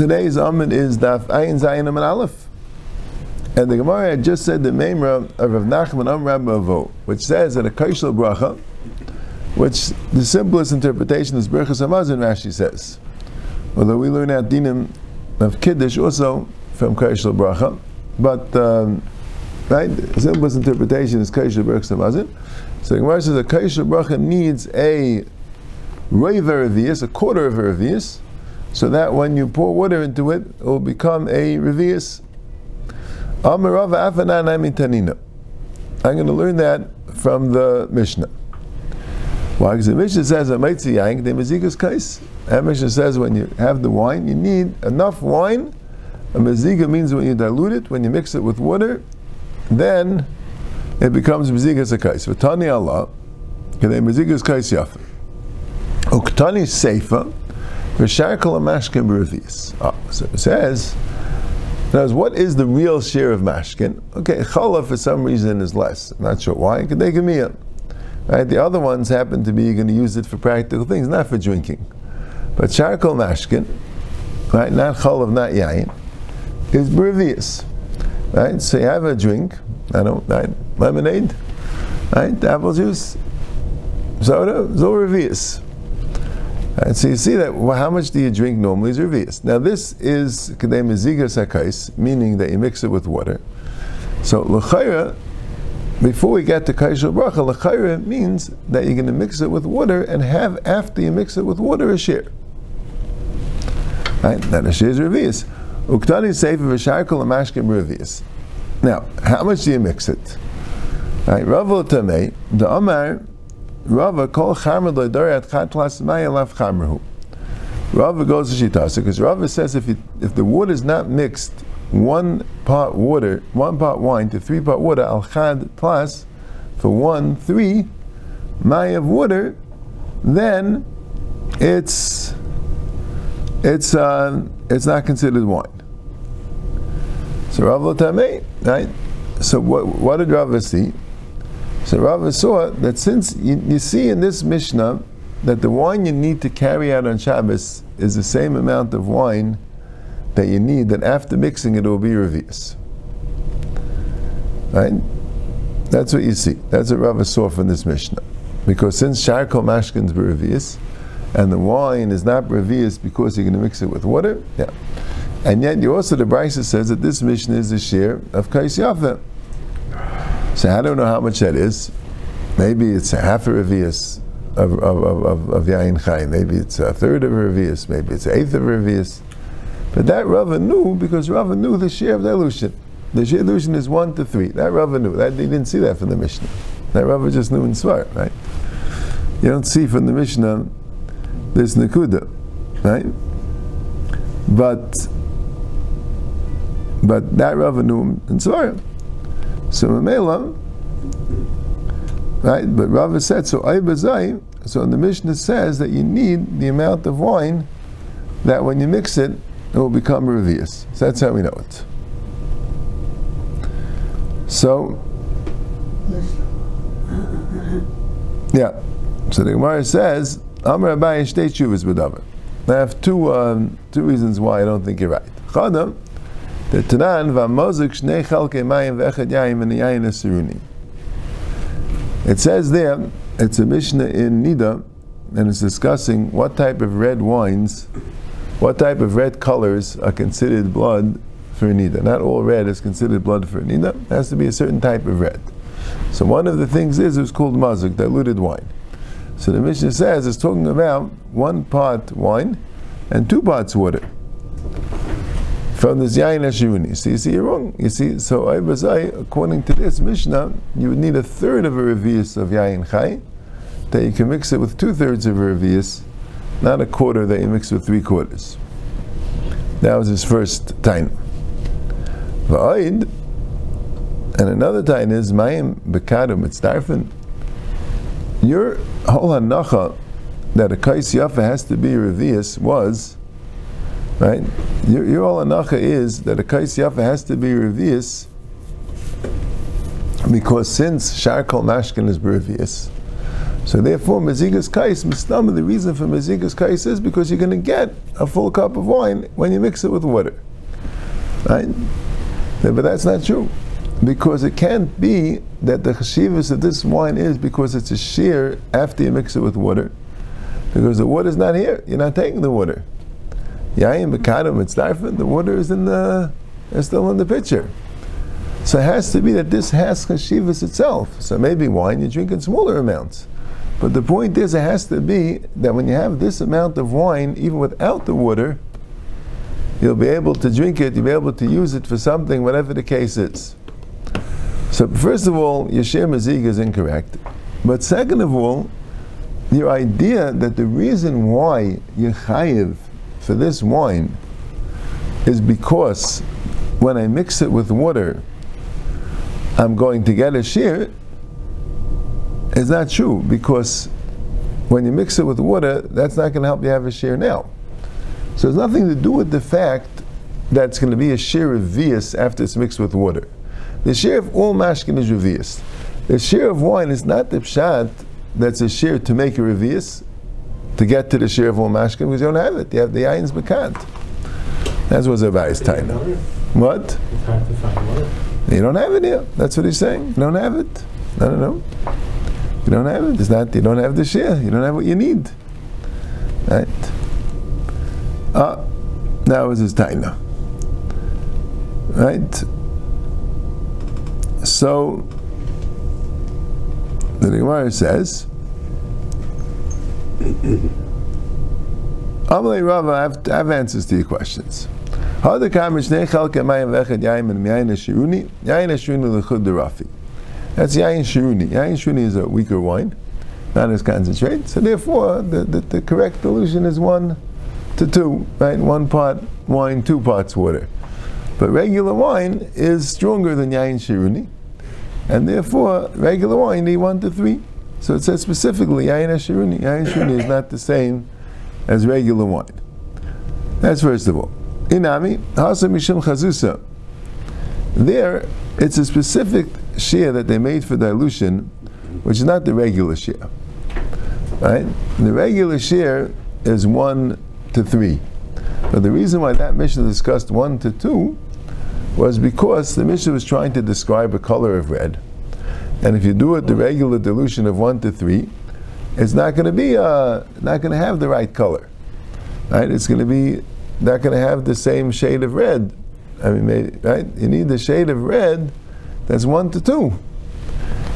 Today's Amud is Daf Ayin Zayin and Aleph. And the Gemara had just said the Memra of Rav Nachman Amrab Avo, which says that a Kaishal Bracha, which the simplest interpretation is Berachas Hamazon, Rashi says. Although we learn out Dinim of Kiddush also from Kaishal Bracha, but um, right, the simplest interpretation is Kaishal Berachas Hamazon. So the Gemara says a Kaishal Bracha needs a Revius, a quarter of a so that when you pour water into it, it will become a revius. I'm going to learn that from the Mishnah. Why? Because the Mishnah says Maitzi Yank, the Mezigas Kais. That Mishnah says when you have the wine, you need enough wine. A Meziga means when you dilute it, when you mix it with water, then it becomes Mezigas Kais. V'tani Allah, Kedei Mezigas Kais Yafa. Uktani Seifa, V'sharkal mashkin b'revius. Ah, so it says, now, what is the real share of mashkin? Okay, challah for some reason is less. I'm not sure why. They can Kedekamiya. Right? The other ones happen to be you're going to use it for practical things, not for drinking. But charcoal mashkin, right? Not chalav, not yain, is brevius. Right? So you have a drink, I don't, right? lemonade, right? Apple juice, soda, it's all. And so you see that well, how much do you drink normally is revius. Now this is meziga sakais, meaning that you mix it with water. So l'chayra, before we get to kaishal bracha, l'chayra means that you're going to mix it with water and have after you mix it with water a share. Right, that a share is revius. Uktani sefer v'sharkol amashkim revius. Now, how much do you mix it? Right, Rav Tamei, the Amar Rava kol chamer loidorat chatlas mayalav chamerhu. Rava goes to Shitasa because Rava says if, it, if the wood is not mixed one pot water, one pot wine to three pot water, al chad plus for one three may of water, then it's it's uh, it's not considered wine. So Rava Tamei, right? So what what did Rava see? So Rava saw that since you, you, see in this Mishnah that the wine you need to carry out on Shabbos is the same amount of wine that you need, that after mixing it, it will be revius. Right? That's what you see. That's what Rava saw from this Mishnah. Because since charcoal mashkin's revius, and the wine is not revius because you're going to mix it with water, yeah. And yet, you also the Brisa says that this Mishnah is a share of Kais Yafa. So I don't know how much that is. Maybe it's a half a revius of, of, of, of Yain Chai. Maybe it's a third of a revius. Maybe it's an eighth of a revius. But that Rava knew because Rava knew the share of the illusion. The share illusion is one to three. That Rava knew. That they didn't see that from the Mishnah. That Rava just knew in Svar, right? You don't see from the Mishnah this Nakuda, right? But but that Rava knew in Svar. So Mamela, right? But Rava said so. Aibazai. So the Mishnah says that you need the amount of wine that when you mix it, it will become revius. So that's how we know it. So, yeah. So the Gemara says, Amr Abaye state shuvas b'davar. I have two um, two reasons why I don't think you're right. Chadam, the Tanan v'amozik shnei mayim yayim esiruni. It says there, it's a Mishnah in Nida, and it's discussing what type of red wines, what type of red colors are considered blood for Nida. Not all red is considered blood for Nida. It has to be a certain type of red. So one of the things is it's called mazik, diluted wine. So the Mishnah says it's talking about one pot wine and two pots water from the Yain Hashiruni. So you see, you're wrong. You see, so Aibazai, according to this Mishnah, you would need a third of a revius of Yain Chai, that you can mix it with two thirds of a revius, not a quarter that you mix with three quarters. That was his first time. Va'id, and another time is Mayim Bekadum Mitzdarfin. Your whole hanacha that a kais yafa has to be revius was Right? Your, your all anacha is that a kais yafa has to be revius because since charcoal mashkin is revius, So therefore, Mazigas Kais, Mistama, the reason for Mazigas Kais is because you're going to get a full cup of wine when you mix it with water. Right? But that's not true. Because it can't be that the chashivas of this wine is because it's a shear after you mix it with water. Because the water's not here. You're not taking the water. Yayin Bekadam, it's the water is in the, is still in the pitcher. So it has to be that this has chashivas itself. So maybe wine, you drink in smaller amounts. But the point is, it has to be that when you have this amount of wine, even without the water, you'll be able to drink it, you'll be able to use it for something, whatever the case is. So, first of all, Yashir Mazig is incorrect. But second of all, your idea that the reason why you're chayiv for this wine is because when I mix it with water, I'm going to get a shear, is not true because when you mix it with water, that's not going to help you have a shear now. So it's nothing to do with the fact that it's going to be a shear of vias after it's mixed with water. The shear of all mashkin is revius. The shear of wine is not the pshat that's a shear to make a revius, to get to the shear of all mashkin, because you don't have it. You have the ayins bekant. That's what tying now. What? You don't have it here. That's what he's saying. You don't have it. No, no, no. You don't have it. It's not. You don't have the shear. You don't have what you need. Right. Ah, that was his taina. Right? So, the Gemara says, Amalei Rava, I have, answers to your questions. How the vechad and yayin yayin lechud derafi. That's yayin shiruni. Yayin shiruni is a weaker wine, not as concentrated. So therefore, the, the, the correct dilution is one to two, right? One part wine, two parts water. But regular wine is stronger than yain shiruni, and therefore regular wine need one to three. So it says specifically yain shiruni. Yain shiruni is not the same as regular wine. That's first of all. Inami hasa mishum chazusa. There, it's a specific share that they made for dilution, which is not the regular share. Right? The regular share is one to three. But the reason why that Mishnah discussed one to two was because the Mishnah was trying to describe a color of red. And if you do it the regular dilution of one to three, it's not going to be uh, not going to have the right color, right? It's going to be not going to have the same shade of red. I mean, right? You need the shade of red that's one to two.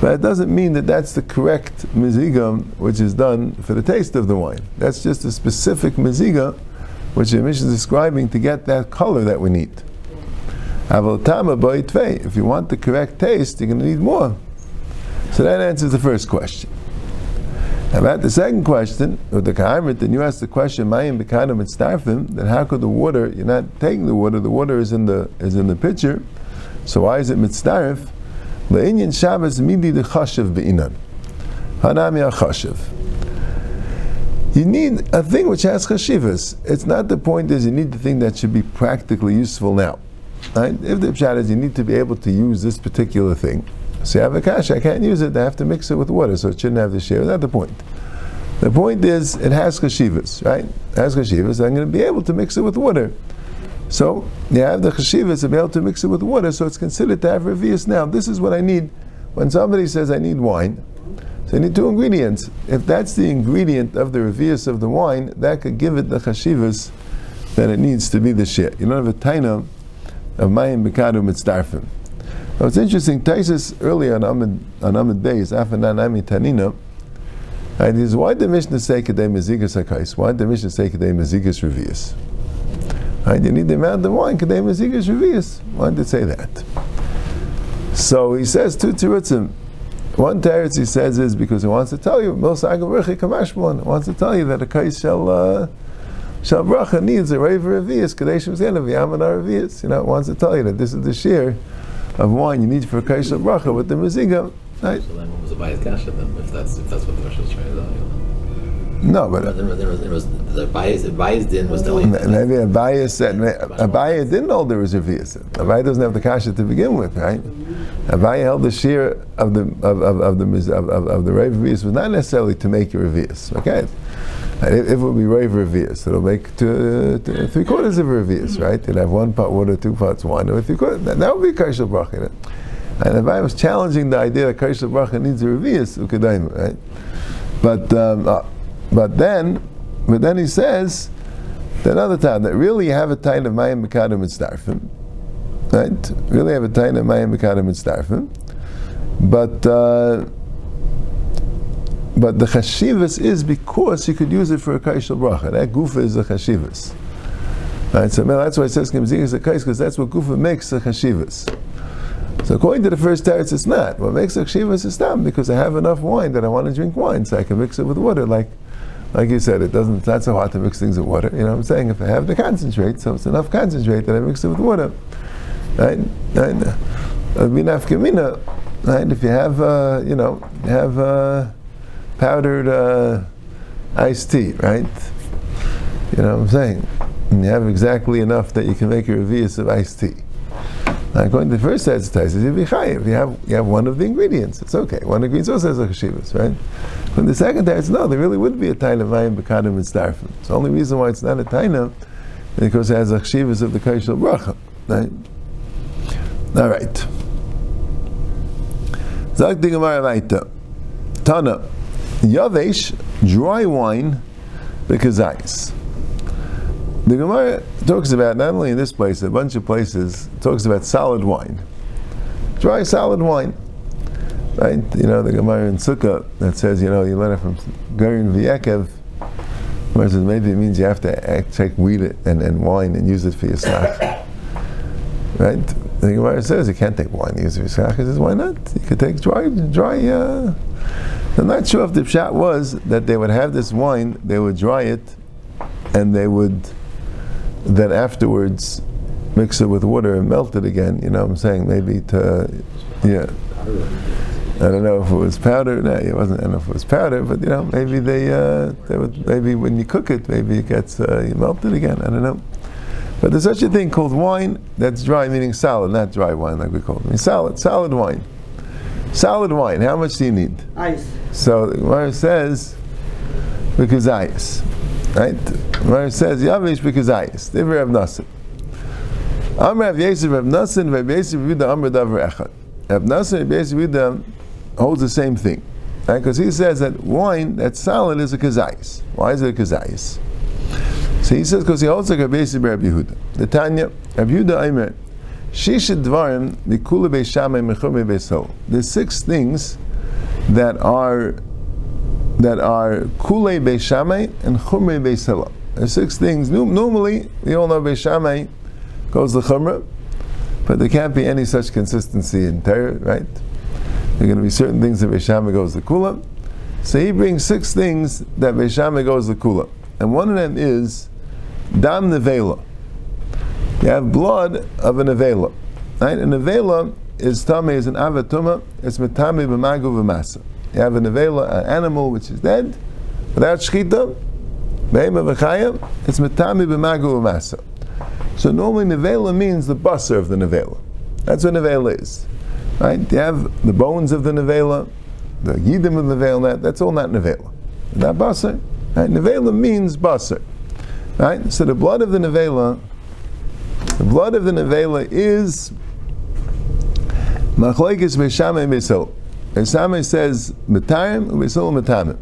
But it doesn't mean that that's the correct mizigam which is done for the taste of the wine. That's just a specific miziga which the Mishnah is describing to get that color that we need. If you want the correct taste, you're going to need more. So that answers the first question. About the second question, with the Kaimet, then you ask the question, Mayim Bekanim and Starfim, then how could the water, you're not taking the water, the water is in the is in the pitcher, so why is it mitzdarif? Le'inyan Shabbos midi the chashav be'inan. Hanami chashav. You need a thing which has chashivas. It's not the point is you need the thing that should be practically useful now. Right? If the pshat is you need to be able to use this particular thing, so you have a cash, I can't use it, I have to mix it with water, so it shouldn't have the share. That's the point. The point is it has chashivas, right? It has chashivas, I'm going to be able to mix it with water. So you have the chashivas to be able to mix it with water, so it's considered to have revius. Now, this is what I need. When somebody says I need wine, so I need two ingredients. If that's the ingredient of the revius of the wine, that could give it the chashivas that it needs to be the shit. You don't have a taina of mayim bekadu mitzdarfim. Now it's interesting, Taisus earlier on Amud, on Amud Beis, Afanan Ami Tanina, and is why the Mishnah say Kedei Mezigas HaKais? Why the Mishnah say Kedei Mezigas Revius? Right? You need the amount of wine. Kadei Mazigas Revius. Why did it say that? So he says two Tirutzim. One teretz he says is because he wants to tell you, He wants to tell you that a kais shall uh, shall bracha needs a raver revius, kadeshim zena v'yamana revius. You know, it wants to tell you that this is the shear of wine you need for a kais shall bracha with the maziga. Right? So then what was a bias kasha then, if that's if that's what the Rosh trying to tell you? No, but there, was, there, was, there was the bias. The bias din was telling. Maybe a bias said a bias didn't know there was a. A bias doesn't have the kasha to begin with, right? Avaya held the shear of the of, of, of the of, of, of the Revius was not necessarily to make your Revius. Okay, and if, if it would be Rav Revius, it'll make to, to three quarters of Revius, right? You'd have one part water, two parts wine, or three quarters. That, that would be Kaishal Bracha. And if I was challenging the idea that Kaishal Bracha needs a Revius, Ukadaim, right? But um, uh, but then but then he says that another time that really you have a time of Mayim Mekadim and Starfim right? Really have a taina mayim bekadim mitzdarfim, but uh, but the chashivas is because you could use it for a kaishal bracha. That gufa is a chashivas. Right, so that's why it says is a kais because that's what gufa makes the chashivas. So according to the first teretz, it's not. What makes a chashivas is tam because I have enough wine that I want to drink wine, so I can mix it with water. Like, like you said, it doesn't. It's not so hard to mix things with water. You know what I'm saying? If I have the concentrate, so it's enough concentrate that I mix it with water. Right? Right? Right? If you have, uh, you know, have uh, powdered uh, iced tea, right? You know what I'm saying? And you have exactly enough that you can make your revius of iced tea. Now, according to the first set of be chayiv. You have you have one of the ingredients. It's okay. One ingredient also has a chashivas, right? From the second teretz, no, there really would be a taina mayim bekadim and starfim. It's the only reason why it's not a taina because it has a chashivas of the kaishal bracha, right? All right. Zag. Tana. Yavesh, dry wine, because ice. The Gemara talks about, not only in this place, a bunch of places, talks about solid wine. Dry solid wine. Right? You know, the Gemara in Sukkah that says, you know, you learn it from Garin Viekev, says maybe it means you have to take wheat and, and wine and use it for your stock. Right? The Gemara says you can't take wine use of Yisrael. He says, why not? You could take dry, dry. Uh, I'm not sure if the pshat was that they would have this wine, they would dry it, and they would then afterwards mix it with water and melt it again. You know what I'm saying? Maybe to, yeah. I don't know if it was powder. No, it wasn't. I don't know if it was powder, but you know, maybe they, uh, they would, maybe when you cook it, maybe it gets uh, melted again. I don't know. But there's such a thing called wine that's dry, meaning solid, not dry wine like we call it. I mean, solid, solid wine. Solid wine, how much do you need? Ice. So the Gemara says, because ice. Right? The Gemara says, Yavish because ice. They have Nassim. Amr Rav Yosef Rav Nassim, Rav Yosef Yehuda Amr Davar Echad. Rav Nassim Rav Yosef Yehuda holds the same thing. right? Because he says that wine that's solid is a kazayis. Why is it a kazayis? So he says because he holds like a basic Rabbi Yehuda. The Tanya, Rabbi Yehuda Aimer, The six things that are that are Kule Beishamay and Chume Beisela. There's six things. Normally, we all know Beishamay goes the Chumrah, but there can't be any such consistency in Torah, right? There are going to be certain things that Beishamay goes the Kula. So he brings six things that Beishamay goes the Kula. And one of them is dam nevela. You have blood of a nevela. Right? A nevela is tame is an avatuma. It's metame b'magu v'masa. You have a nevela, an animal which is dead, without shchita, be'ema v'chayim, it's metame b'magu v'masa. So normally nevela means the busser of the nevela. That's what nevela is. Right? You have the bones of the nevela, the yidim of the nevela, that's all not nevela. Not busser. Right? Nevela means basar. Right? So the blood of the nevela, the blood of the nevela is machlekes b'shamay b'sil. B'shamay says metarim, b'sil metamim.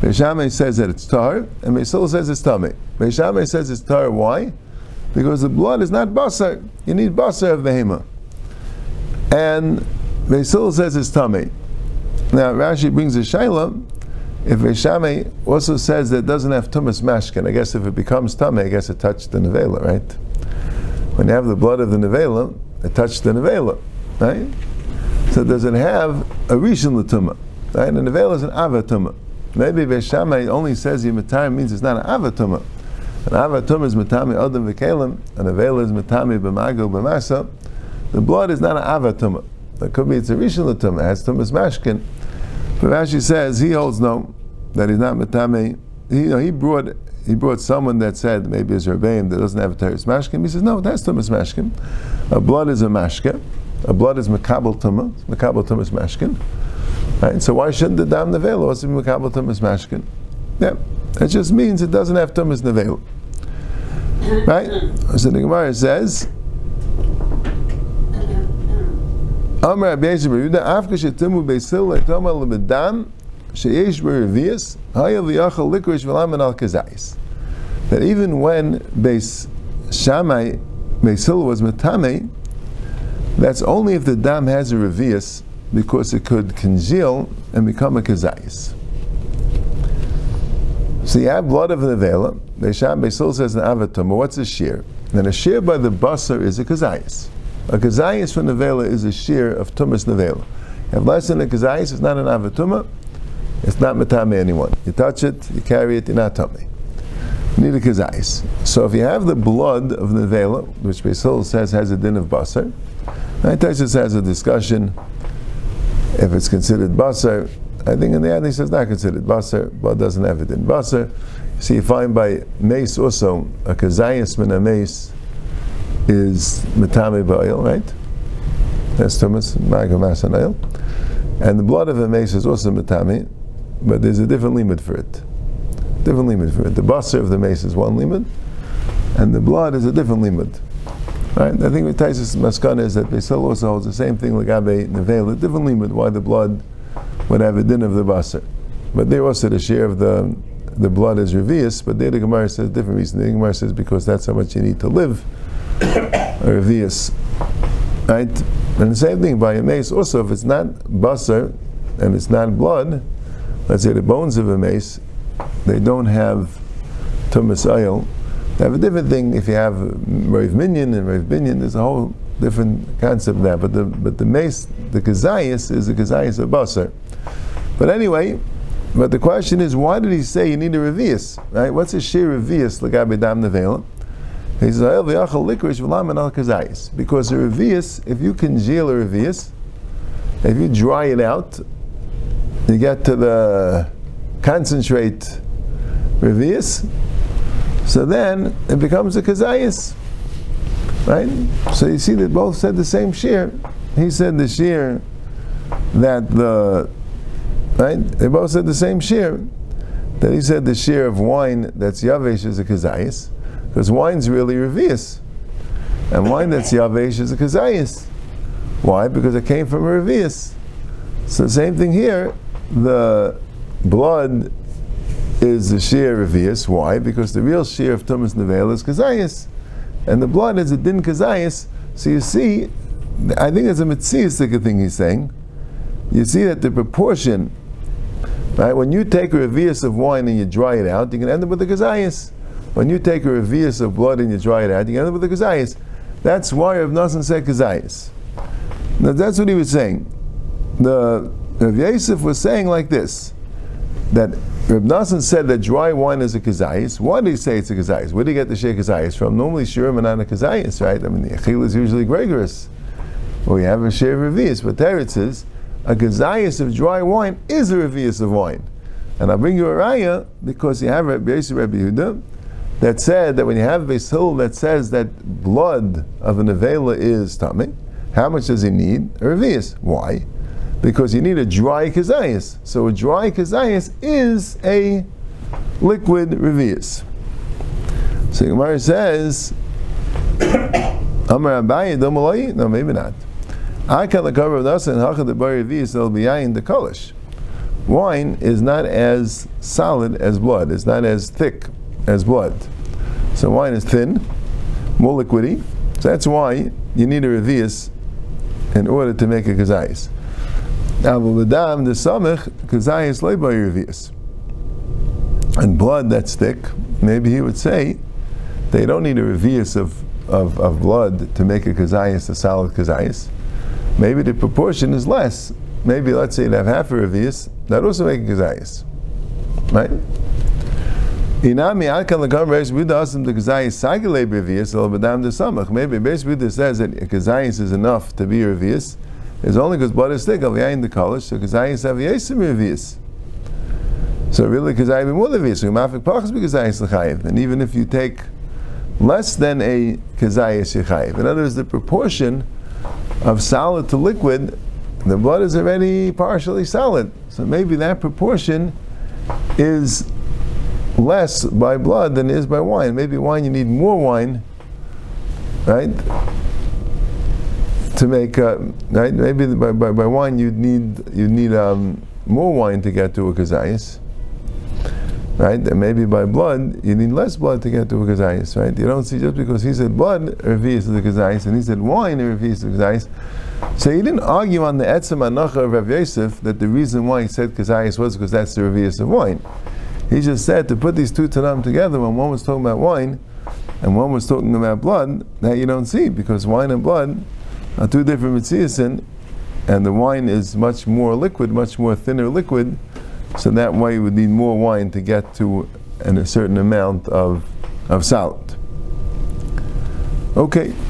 B'shamay says that it's tar, and b'sil says it's tummy. B'shamay says it's tar. Why? Because the blood is not basar. You need basar of behema. And B'sil says it's tummy. Now Rashi brings a shayla if Veshame also says that it doesn't have tumas mashkin, I guess if it becomes tummy, I guess it touched the nevela, right? When you have the blood of the nevela, it touched the nevela, right? So does it have a rishon latuma? Right? The nevela is an avatuma. Maybe Veshame only says yimatar means it's not an avatuma. An avatuma is matami adam v'kelim, and nevela is matami b'mago b'masa. The blood is not an avatuma. It could be it's a rishon latuma, it has tumas mashkin. But Rashi says he holds no that he's not metame. You know, he brought he brought someone that said maybe it's Rebbeim that doesn't have a teres mashkim. He says no, that's tumas mashkim. A blood is a mashke, A blood is makabel tumah. Makabel tumah is mashkin. Right? So why shouldn't the dam nevela also be makabel tumah is mashkin? Yeah, it just means it doesn't have tumas nevela. Right? So the Gemara says. Shetimu beisil sheyesh b'revius haya v'yachal likrish v'lamen al kazayis. That even when Beis Shammai Beisil was metame, that's only if the dam has a revius because it could congeal and become a kazayis. So you have blood of the nevela. Beisham Beisil says an avatum. What's a shear? Then a shear by the basar is a kazayis. A kazayis from nevela is a shear of tumas nevela. Have less than a kazayis, it's not an avatuma. It's not metame anyone. You touch it, you carry it, you're not tummy. A kazayis. So if you have the blood of the nevela, which Beisil says has a din of basar, Taisus has a discussion if it's considered basar. I think in the end he says not considered basar, blood doesn't have it in basar. So you find by mace also a kazayas min a mace is metame ba'il, right? That's Thomas Magamas and oil. And the blood of a mace is also metame, but there's a different limit for it. Different limit for it. The baser of the mace is one limit, and the blood is a different limit. Right? I think with Taisus Maskana is that Beisel also holds the same thing like Abe Nevel, a different limit why the blood would have a din of the baser. But there also the share of the the blood is revius, but there the Gemara says different reason. The Gemara says because that's how much you need to live. revius. Right? And the same thing by a mace also if it's not baser and it's not blood, let's say the bones of a mace, they don't have tumas oil. They have a different thing if you have Rav Minyan and Rav Binyan, there's a whole different concept there. But the but the mace, the kazayas is the kazayas of basar. But anyway, but the question is, why did he say you need a revius? Right? What's a shir revius l'gabe dam nevela? He says, "Ayel v'yachal likrish v'lam al kazayis." Because a revius, if you congeal a revius, if you dry it out, you get to the concentrate revius, so then it becomes a kazayis. Right? So you see that both said the same shear. He said the shear that the right? They both said the same shear. That he said the shear of wine that's yavesh is a kazayis, because wine's really revius, and wine that's yavesh is a kazayis. Why? Because it came from a revius. So same thing here. The blood is the shear revius. Why? Because the real shear of tumas nevel is kazayis, and the blood is a din kazayis. So you see, I think it's a mitzvah thing he's saying. You see that the proportion Right? When you take a revius of wine and you dry it out, you can end up with a kazayas. When you take a revius of blood and you dry it out, you can end up with a kazayas. That's why Rav Nassan said kazayas. Now that's what he was saying. The Rav Yosef was saying like this, that Rav Nassan said that dry wine is a kazayas. Why did he say it's a kazayas? Where did he get the shea kazayas from? Normally shirim are not a kazayas, right? I mean the achil is usually gregarious. Well, we have a share of revius, but there it says, a gazayas of dry wine is a revius of wine. And I'll bring you a raya because you have Rabbi Yosef Rabbi Yehuda that said that when you have a Hill that says that blood of an Avela is tummy, how much does he need? A revius. Why? Because you need a dry kazayas. So a dry kazayas is a liquid revius. So Gemara says, Amar Abaye, no, maybe not. I can cover of us and hachad the bari will be in the kolish. Wine is not as solid as blood. It's not as thick as blood. So wine is thin, more liquidy. So that's why you need a revius in order to make a kazayis. Now, the the samech kazayis by revius. And blood that's thick, maybe he would say, they don't need a revius of, of, of blood to make a kazayis, a solid kazayis maybe the proportion is less. Maybe let's say you have half a revius, that also makes a kazayas. Right? Inami alkan lekam reish buddha asim the kazayis sagile revius el bedam de samach. Maybe Beis Buddha says that a kazayis is enough to be revius. It's only because blood is thick, yain the college, so kazayis have yesim revius. So really, kazayis be more revius. So mafik pachas be kazayis lechayiv. And even if you take less than a kazayis yechayiv, in other words, the proportion of solid to liquid, the blood is already partially solid. So maybe that proportion is less by blood than is by wine. Maybe wine you need more wine, right? To make uh, right. Maybe by, by, by wine you need you need um, more wine to get to a kazayas. Right, and maybe by blood you need less blood to get to a kazayas. Right, you don't see just because he said blood revius the kazayas and he said wine revius the kazayas. So he didn't argue on the etzem anacha of Rav Yosef that the reason why he said kazayas was because that's the revius of wine. He just said to put these two tanam together when one was talking about wine and one was talking about blood, that you don't see because wine and blood are two different mitziasin, and the wine is much more liquid, much more thinner liquid, so that way you would need more wine to get to an, a certain amount of, of solid. Okay,